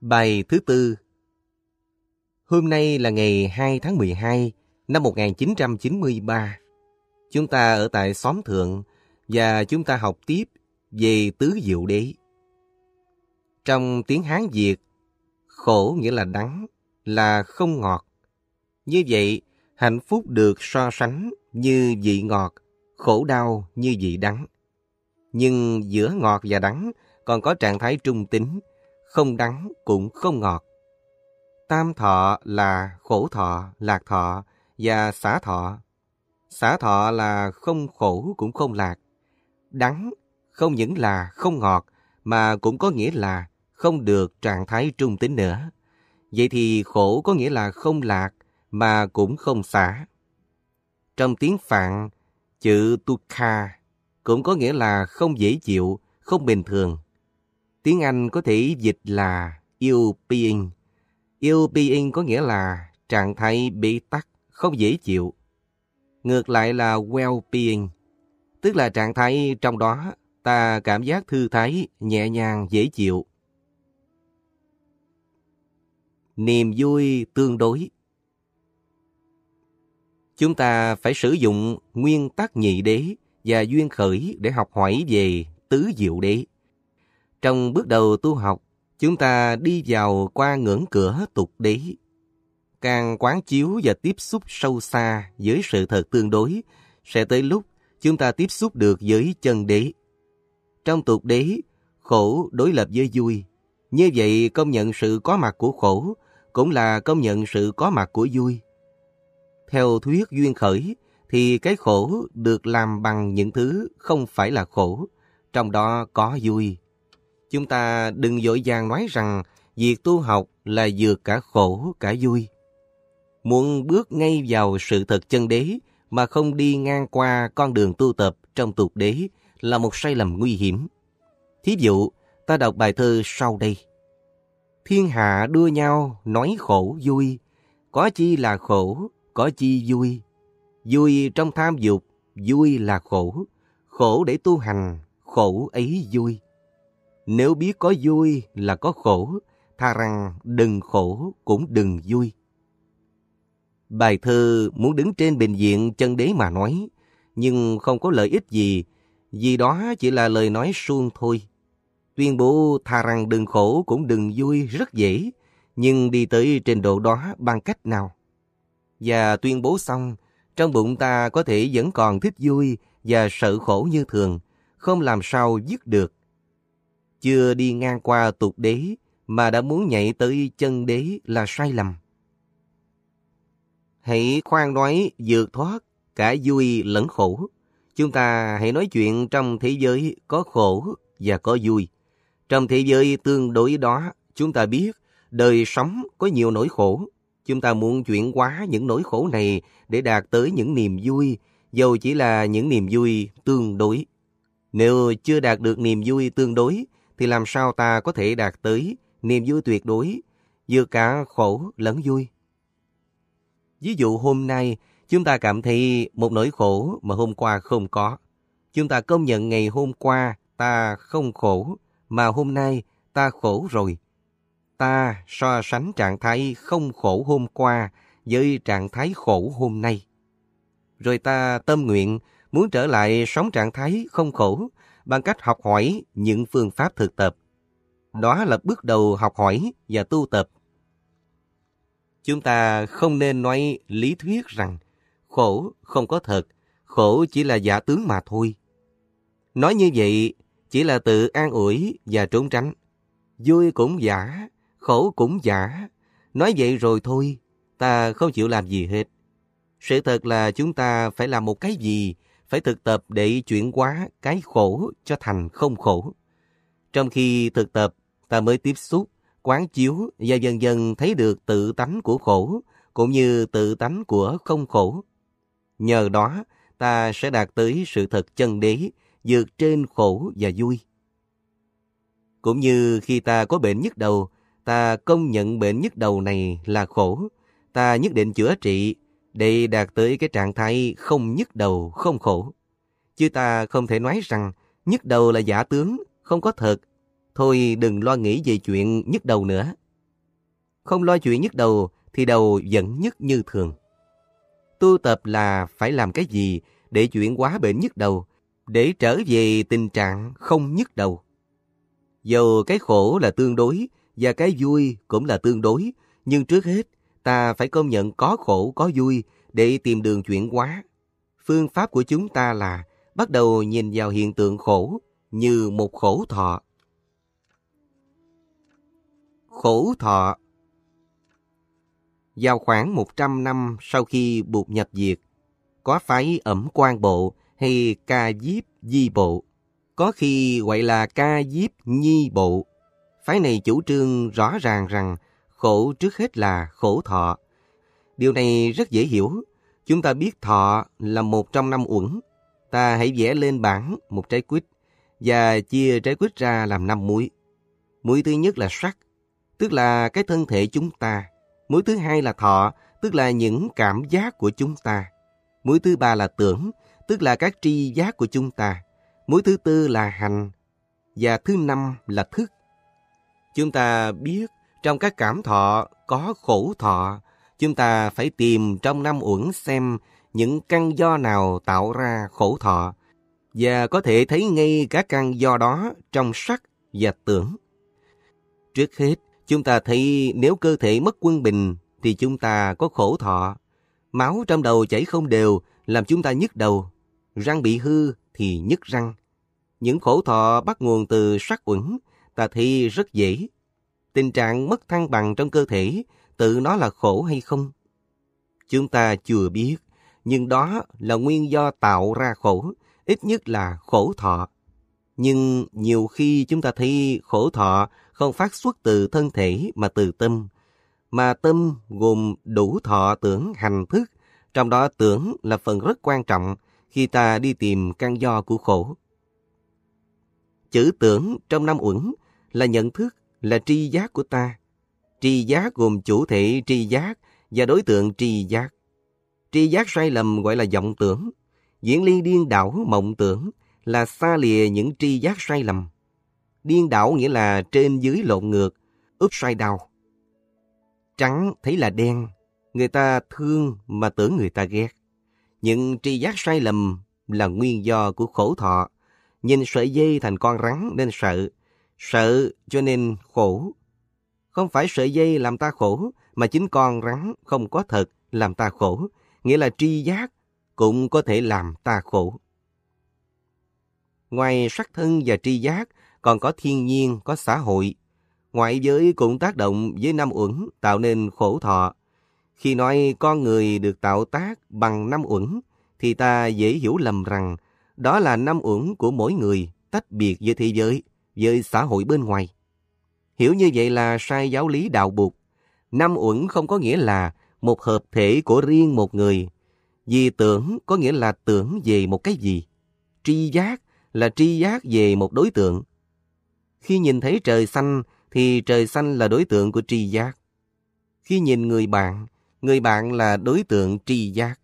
Bài thứ tư Hôm nay là ngày 2 tháng 12 năm 1993. Chúng ta ở tại xóm thượng và chúng ta học tiếp về tứ diệu đế. Trong tiếng Hán Việt, khổ nghĩa là đắng, là không ngọt. Như vậy, hạnh phúc được so sánh như vị ngọt, khổ đau như vị đắng. Nhưng giữa ngọt và đắng còn có trạng thái trung tính, không đắng cũng không ngọt. Tam thọ là khổ thọ, lạc thọ và xả thọ. Xả thọ là không khổ cũng không lạc. Đắng không những là không ngọt mà cũng có nghĩa là không được trạng thái trung tính nữa. Vậy thì khổ có nghĩa là không lạc mà cũng không xả. Trong tiếng Phạn, chữ tukha cũng có nghĩa là không dễ chịu, không bình thường. Tiếng Anh có thể dịch là ill-being. Ill-being có nghĩa là trạng thái bế tắc, không dễ chịu. Ngược lại là well-being, tức là trạng thái trong đó ta cảm giác thư thái, nhẹ nhàng, dễ chịu. Niềm vui tương đối Chúng ta phải sử dụng nguyên tắc nhị đế và duyên khởi để học hỏi về tứ diệu đế. Trong bước đầu tu học, chúng ta đi vào qua ngưỡng cửa tục đế. Càng quán chiếu và tiếp xúc sâu xa với sự thật tương đối, sẽ tới lúc chúng ta tiếp xúc được với chân đế. Trong tục đế, khổ đối lập với vui. Như vậy công nhận sự có mặt của khổ cũng là công nhận sự có mặt của vui. Theo thuyết duyên khởi, thì cái khổ được làm bằng những thứ không phải là khổ, trong đó có vui. Chúng ta đừng dội vàng nói rằng việc tu học là vừa cả khổ cả vui. Muốn bước ngay vào sự thật chân đế mà không đi ngang qua con đường tu tập trong tục đế là một sai lầm nguy hiểm. Thí dụ, ta đọc bài thơ sau đây. Thiên hạ đua nhau nói khổ vui, có chi là khổ, có chi vui. Vui trong tham dục, vui là khổ, khổ để tu hành, khổ ấy vui. Nếu biết có vui là có khổ, tha rằng đừng khổ cũng đừng vui. Bài thơ muốn đứng trên bình diện chân đế mà nói, nhưng không có lợi ích gì, vì đó chỉ là lời nói suông thôi. Tuyên bố tha rằng đừng khổ cũng đừng vui rất dễ, nhưng đi tới trình độ đó bằng cách nào? Và tuyên bố xong, trong bụng ta có thể vẫn còn thích vui và sợ khổ như thường, không làm sao dứt được. Chưa đi ngang qua tục đế mà đã muốn nhảy tới chân đế là sai lầm. Hãy khoan nói vượt thoát cả vui lẫn khổ. Chúng ta hãy nói chuyện trong thế giới có khổ và có vui. Trong thế giới tương đối đó, chúng ta biết đời sống có nhiều nỗi khổ. Chúng ta muốn chuyển hóa những nỗi khổ này để đạt tới những niềm vui, dầu chỉ là những niềm vui tương đối. Nếu chưa đạt được niềm vui tương đối, thì làm sao ta có thể đạt tới niềm vui tuyệt đối, vừa cả khổ lẫn vui? Ví dụ hôm nay, chúng ta cảm thấy một nỗi khổ mà hôm qua không có. Chúng ta công nhận ngày hôm qua ta không khổ, mà hôm nay ta khổ rồi. Ta so sánh trạng thái không khổ hôm qua với trạng thái khổ hôm nay. Rồi ta tâm nguyện muốn trở lại sống trạng thái không khổ bằng cách học hỏi những phương pháp thực tập. Đó là bước đầu học hỏi và tu tập. Chúng ta không nên nói lý thuyết rằng khổ không có thật, khổ chỉ là giả tướng mà thôi. Nói như vậy chỉ là tự an ủi và trốn tránh. Vui cũng giả, khổ cũng giả. Nói vậy rồi thôi, ta không chịu làm gì hết. Sự thật là chúng ta phải làm một cái gì, phải thực tập để chuyển hóa cái khổ cho thành không khổ. Trong khi thực tập, ta mới tiếp xúc, quán chiếu và dần dần thấy được tự tánh của khổ, cũng như tự tánh của không khổ. Nhờ đó, ta sẽ đạt tới sự thật chân đế, vượt trên khổ và vui. Cũng như khi ta có bệnh nhức đầu, ta công nhận bệnh nhức đầu này là khổ, ta nhất định chữa trị để đạt tới cái trạng thái không nhức đầu, không khổ. Chứ ta không thể nói rằng nhức đầu là giả tướng, không có thật. Thôi đừng lo nghĩ về chuyện nhức đầu nữa. Không lo chuyện nhức đầu thì đầu vẫn nhức như thường. Tu tập là phải làm cái gì để chuyển hóa bệnh nhức đầu, để trở về tình trạng không nhức đầu. Dầu cái khổ là tương đối và cái vui cũng là tương đối, nhưng trước hết ta phải công nhận có khổ có vui để tìm đường chuyển hóa. Phương pháp của chúng ta là bắt đầu nhìn vào hiện tượng khổ như một khổ thọ. Khổ thọ Vào khoảng 100 năm sau khi buộc nhập diệt, có phái ẩm quan bộ hay ca diếp di bộ, có khi gọi là ca diếp nhi bộ. Phái này chủ trương rõ ràng rằng khổ trước hết là khổ thọ. Điều này rất dễ hiểu. Chúng ta biết thọ là một trong năm uẩn. Ta hãy vẽ lên bảng một trái quýt và chia trái quýt ra làm năm muối. Muối thứ nhất là sắc, tức là cái thân thể chúng ta. Muối thứ hai là thọ, tức là những cảm giác của chúng ta. Muối thứ ba là tưởng, tức là các tri giác của chúng ta. Muối thứ tư là hành, và thứ năm là thức. Chúng ta biết trong các cảm thọ có khổ thọ, chúng ta phải tìm trong năm uẩn xem những căn do nào tạo ra khổ thọ và có thể thấy ngay các căn do đó trong sắc và tưởng. Trước hết, chúng ta thấy nếu cơ thể mất quân bình thì chúng ta có khổ thọ. Máu trong đầu chảy không đều làm chúng ta nhức đầu. Răng bị hư thì nhức răng. Những khổ thọ bắt nguồn từ sắc uẩn, ta thấy rất dễ. Tình trạng mất thăng bằng trong cơ thể, tự nó là khổ hay không? Chúng ta chưa biết, nhưng đó là nguyên do tạo ra khổ, ít nhất là khổ thọ. Nhưng nhiều khi chúng ta thấy khổ thọ không phát xuất từ thân thể mà từ tâm, mà tâm gồm đủ thọ tưởng hành thức, trong đó tưởng là phần rất quan trọng khi ta đi tìm căn do của khổ. Chữ tưởng trong năm uẩn là nhận thức, là tri giác của ta. Tri giác gồm chủ thể tri giác và đối tượng tri giác. Tri giác sai lầm gọi là vọng tưởng. Diễn ly điên đảo mộng tưởng là xa lìa những tri giác sai lầm. Điên đảo nghĩa là trên dưới lộn ngược, úp sai đau. Trắng thấy là đen, người ta thương mà tưởng người ta ghét. Những tri giác sai lầm là nguyên do của khổ thọ. Nhìn sợi dây thành con rắn nên sợ, sợ cho nên khổ. Không phải sợi dây làm ta khổ, mà chính con rắn không có thật làm ta khổ, nghĩa là tri giác cũng có thể làm ta khổ. Ngoài sắc thân và tri giác, còn có thiên nhiên, có xã hội. Ngoại giới cũng tác động với năm uẩn tạo nên khổ thọ. Khi nói con người được tạo tác bằng năm uẩn, thì ta dễ hiểu lầm rằng đó là năm uẩn của mỗi người tách biệt với thế giới, với xã hội bên ngoài. Hiểu như vậy là sai giáo lý đạo buộc. Năm uẩn không có nghĩa là một hợp thể của riêng một người. Vì tưởng có nghĩa là tưởng về một cái gì. Tri giác là tri giác về một đối tượng. Khi nhìn thấy trời xanh thì trời xanh là đối tượng của tri giác. Khi nhìn người bạn, người bạn là đối tượng tri giác.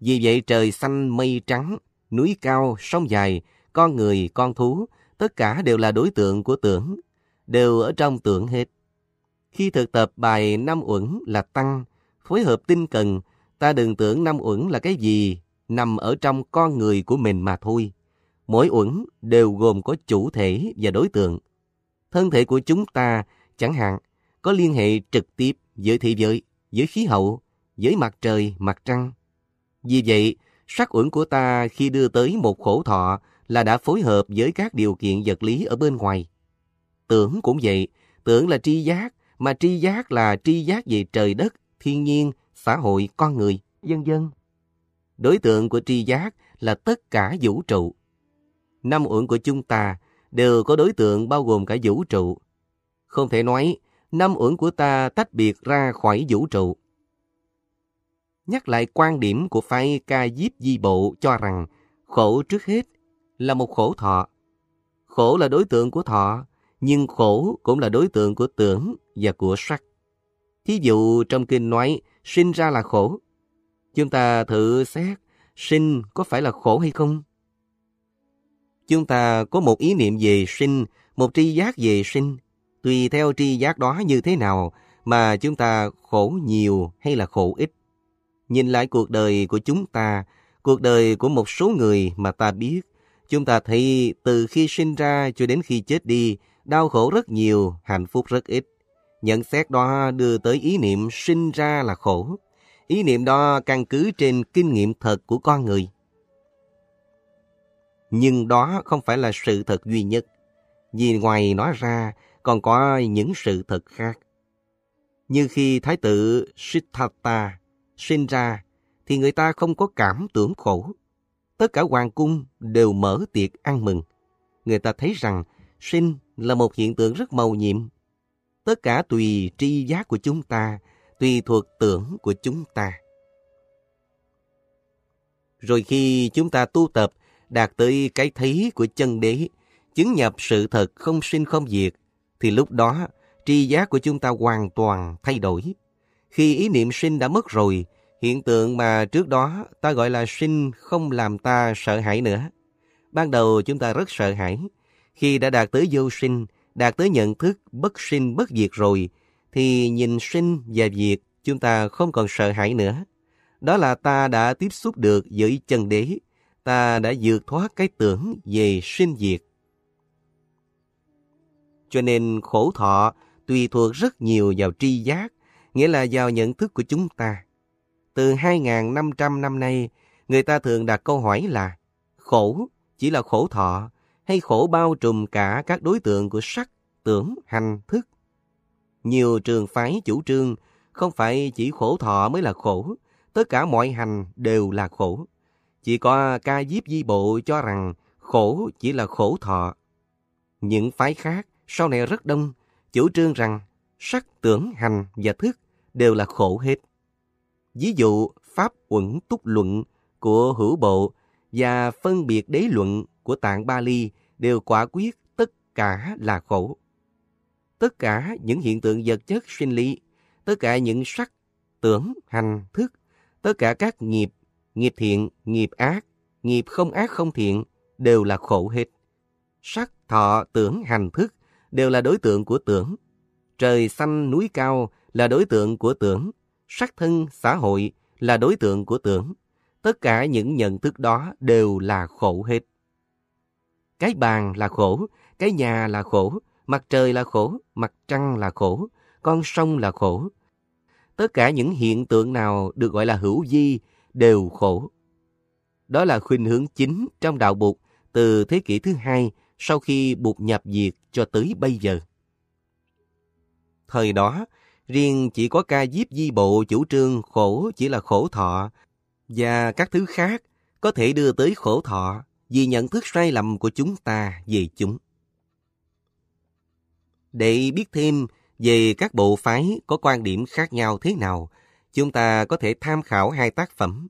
Vì vậy trời xanh mây trắng, núi cao, sông dài, con người, con thú, tất cả đều là đối tượng của tưởng, đều ở trong tưởng hết. Khi thực tập bài năm uẩn là tăng, phối hợp tinh cần, ta đừng tưởng năm uẩn là cái gì, nằm ở trong con người của mình mà thôi. Mỗi uẩn đều gồm có chủ thể và đối tượng. Thân thể của chúng ta, chẳng hạn, có liên hệ trực tiếp với thị giới, với khí hậu, với mặt trời, mặt trăng. Vì vậy, sắc uẩn của ta khi đưa tới một khổ thọ là đã phối hợp với các điều kiện vật lý ở bên ngoài. Tưởng cũng vậy, tưởng là tri giác, mà tri giác là tri giác về trời đất, thiên nhiên, xã hội, con người, dân dân. Đối tượng của tri giác là tất cả vũ trụ. Năm uẩn của chúng ta đều có đối tượng bao gồm cả vũ trụ. Không thể nói năm uẩn của ta tách biệt ra khỏi vũ trụ. Nhắc lại quan điểm của phái ca diếp di bộ cho rằng khổ trước hết là một khổ thọ. Khổ là đối tượng của thọ, nhưng khổ cũng là đối tượng của tưởng và của sắc. Thí dụ trong kinh nói sinh ra là khổ. Chúng ta thử xét sinh có phải là khổ hay không? Chúng ta có một ý niệm về sinh, một tri giác về sinh. Tùy theo tri giác đó như thế nào mà chúng ta khổ nhiều hay là khổ ít. Nhìn lại cuộc đời của chúng ta, cuộc đời của một số người mà ta biết, chúng ta thấy từ khi sinh ra cho đến khi chết đi, đau khổ rất nhiều, hạnh phúc rất ít. Nhận xét đó đưa tới ý niệm sinh ra là khổ. Ý niệm đó căn cứ trên kinh nghiệm thật của con người. Nhưng đó không phải là sự thật duy nhất. Vì ngoài nó ra, còn có những sự thật khác. Như khi Thái tử Siddhartha sinh ra, thì người ta không có cảm tưởng khổ. Tất cả hoàng cung đều mở tiệc ăn mừng. Người ta thấy rằng sinh là một hiện tượng rất màu nhiệm. Tất cả tùy tri giác của chúng ta, tùy thuộc tưởng của chúng ta. Rồi khi chúng ta tu tập, đạt tới cái thấy của chân đế, chứng nhập sự thật không sinh không diệt, thì lúc đó tri giác của chúng ta hoàn toàn thay đổi. Khi ý niệm sinh đã mất rồi, hiện tượng mà trước đó ta gọi là sinh không làm ta sợ hãi nữa. Ban đầu chúng ta rất sợ hãi. Khi đã đạt tới vô sinh, đạt tới nhận thức bất sinh bất diệt rồi, thì nhìn sinh và diệt chúng ta không còn sợ hãi nữa. Đó là ta đã tiếp xúc được với chân đế, ta đã vượt thoát cái tưởng về sinh diệt. Cho nên khổ thọ tùy thuộc rất nhiều vào tri giác, nghĩa là vào nhận thức của chúng ta. Từ 2.500 năm nay, người ta thường đặt câu hỏi là khổ chỉ là khổ thọ hay khổ bao trùm cả các đối tượng của sắc, tưởng, hành, thức. Nhiều trường phái chủ trương không phải chỉ khổ thọ mới là khổ, tất cả mọi hành đều là khổ. Chỉ có ca diếp di bộ cho rằng khổ chỉ là khổ thọ. Những phái khác sau này rất đông, chủ trương rằng sắc, tưởng, hành và thức đều là khổ hết. Ví dụ Pháp Uẩn Túc Luận của Hữu Bộ và Phân biệt Đế Luận của Tạng ba ly đều quả quyết tất cả là khổ. Tất cả những hiện tượng vật chất sinh lý, tất cả những sắc, tưởng, hành, thức, tất cả các nghiệp, nghiệp thiện, nghiệp ác, nghiệp không ác không thiện đều là khổ hết. Sắc, thọ, tưởng, hành, thức đều là đối tượng của tưởng. Trời xanh núi cao là đối tượng của tưởng. Sắc thân, xã hội là đối tượng của tưởng. Tất cả những nhận thức đó đều là khổ hết. Cái bàn là khổ, cái nhà là khổ, mặt trời là khổ, mặt trăng là khổ, con sông là khổ. Tất cả những hiện tượng nào được gọi là hữu di đều khổ. Đó là khuynh hướng chính trong đạo Bụt từ thế kỷ thứ hai sau khi Bụt nhập diệt cho tới bây giờ. Thời đó, riêng chỉ có ca diếp di bộ chủ trương khổ chỉ là khổ thọ và các thứ khác có thể đưa tới khổ thọ vì nhận thức sai lầm của chúng ta về chúng. Để biết thêm về các bộ phái có quan điểm khác nhau thế nào, chúng ta có thể tham khảo hai tác phẩm.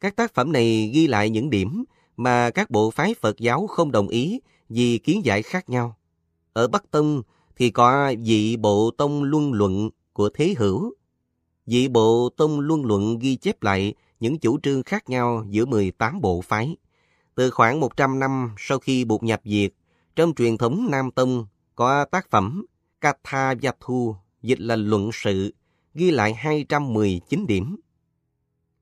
Các tác phẩm này ghi lại những điểm mà các bộ phái Phật giáo không đồng ý vì kiến giải khác nhau. Ở Bắc Tông thì có vị bộ tông luân luận của Thế Hữu. Vị bộ tông luân luận ghi chép lại những chủ trương khác nhau giữa 18 bộ phái. Từ khoảng 100 năm sau khi buộc nhập diệt, trong truyền thống Nam Tông có tác phẩm Katha Yathu, dịch là luận sự, ghi lại 219 điểm.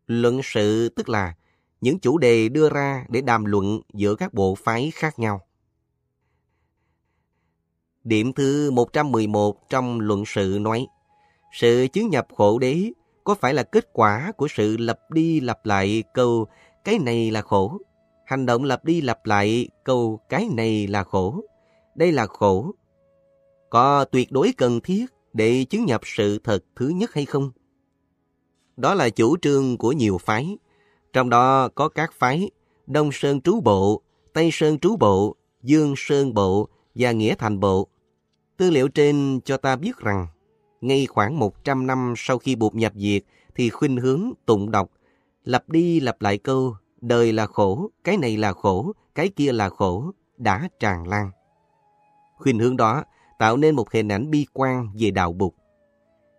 Luận sự tức là những chủ đề đưa ra để đàm luận giữa các bộ phái khác nhau. Điểm thứ 111 trong luận sự nói, sự chứng nhập khổ đế có phải là kết quả của sự lặp đi lặp lại câu cái này là khổ, hành động lặp đi lặp lại câu cái này là khổ, đây là khổ. Có tuyệt đối cần thiết để chứng nhập sự thật thứ nhất hay không? Đó là chủ trương của nhiều phái, trong đó có các phái Đông Sơn Trú Bộ, Tây Sơn Trú Bộ, Dương Sơn Bộ và Nghĩa Thành Bộ. Tư liệu trên cho ta biết rằng, ngay khoảng 100 năm sau khi buộc nhập diệt thì khuynh hướng tụng đọc, lặp đi lặp lại câu đời là khổ, cái này là khổ, cái kia là khổ, đã tràn lan. Khuynh hướng đó tạo nên một hình ảnh bi quan về đạo bục.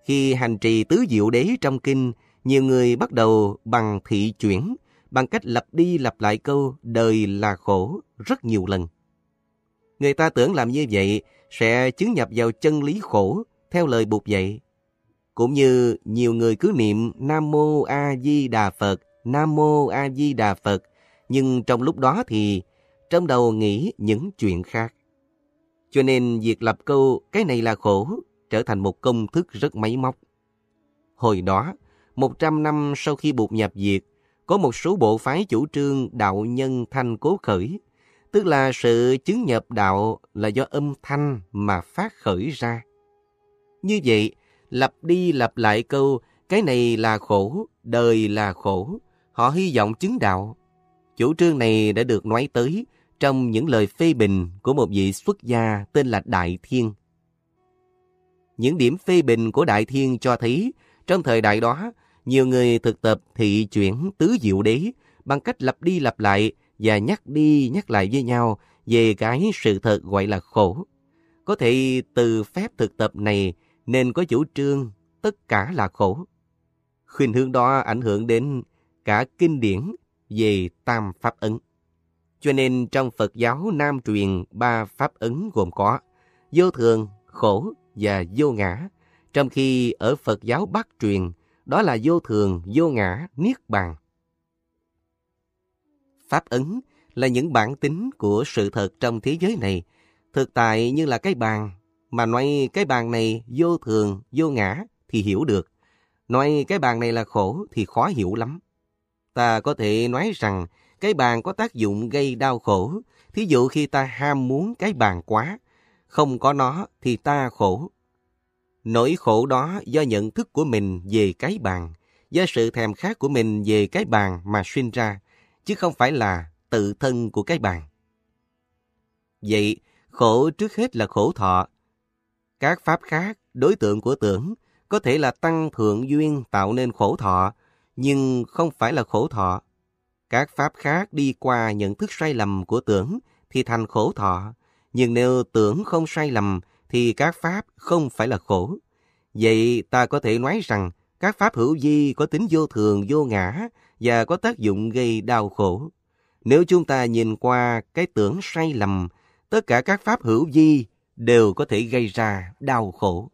Khi hành trì tứ diệu đế trong kinh, nhiều người bắt đầu bằng thị chuyển, bằng cách lặp đi lặp lại câu đời là khổ rất nhiều lần. Người ta tưởng làm như vậy sẽ chứng nhập vào chân lý khổ theo lời buộc dạy. Cũng như nhiều người cứ niệm Nam Mô A Di Đà Phật, Nam Mô A Di Đà Phật, nhưng trong lúc đó thì trong đầu nghĩ những chuyện khác. Cho nên việc lập câu cái này là khổ trở thành một công thức rất máy móc. Hồi đó, 100 năm sau khi buộc nhập diệt, có một số bộ phái chủ trương đạo nhân thanh cố khởi, tức là sự chứng nhập đạo là do âm thanh mà phát khởi ra. Như vậy, lặp đi lặp lại câu cái này là khổ, đời là khổ, họ hy vọng chứng đạo. Chủ trương này đã được nói tới trong những lời phê bình của một vị xuất gia tên là Đại Thiên. Những điểm phê bình của Đại Thiên cho thấy trong thời đại đó, nhiều người thực tập thị chuyển tứ diệu đế bằng cách lặp đi lặp lại và nhắc đi nhắc lại với nhau về cái sự thật gọi là khổ. Có thể từ phép thực tập này nên có chủ trương tất cả là khổ. Khuyên hướng đó ảnh hưởng đến cả kinh điển về tam pháp ấn. Cho nên trong Phật giáo Nam truyền ba pháp ấn gồm có vô thường, khổ và vô ngã. Trong khi ở Phật giáo Bắc truyền, đó là vô thường, vô ngã, niết bàn. Pháp ấn là những bản tính của sự thật trong thế giới này, thực tại như là cái bàn, mà nói cái bàn này vô thường, vô ngã thì hiểu được. Nói cái bàn này là khổ thì khó hiểu lắm. Ta có thể nói rằng cái bàn có tác dụng gây đau khổ. Thí dụ khi ta ham muốn cái bàn quá, không có nó thì ta khổ. Nỗi khổ đó do nhận thức của mình về cái bàn, do sự thèm khát của mình về cái bàn mà sinh ra, chứ không phải là tự thân của cái bàn. Vậy, khổ trước hết là khổ thọ. Các pháp khác, đối tượng của tưởng, có thể là tăng thượng duyên tạo nên khổ thọ, nhưng không phải là khổ thọ. Các pháp khác đi qua nhận thức sai lầm của tưởng thì thành khổ thọ, nhưng nếu tưởng không sai lầm thì các pháp không phải là khổ. Vậy ta có thể nói rằng các pháp hữu vi có tính vô thường, vô ngã và có tác dụng gây đau khổ. Nếu chúng ta nhìn qua cái tưởng sai lầm, tất cả các pháp hữu vi đều có thể gây ra đau khổ.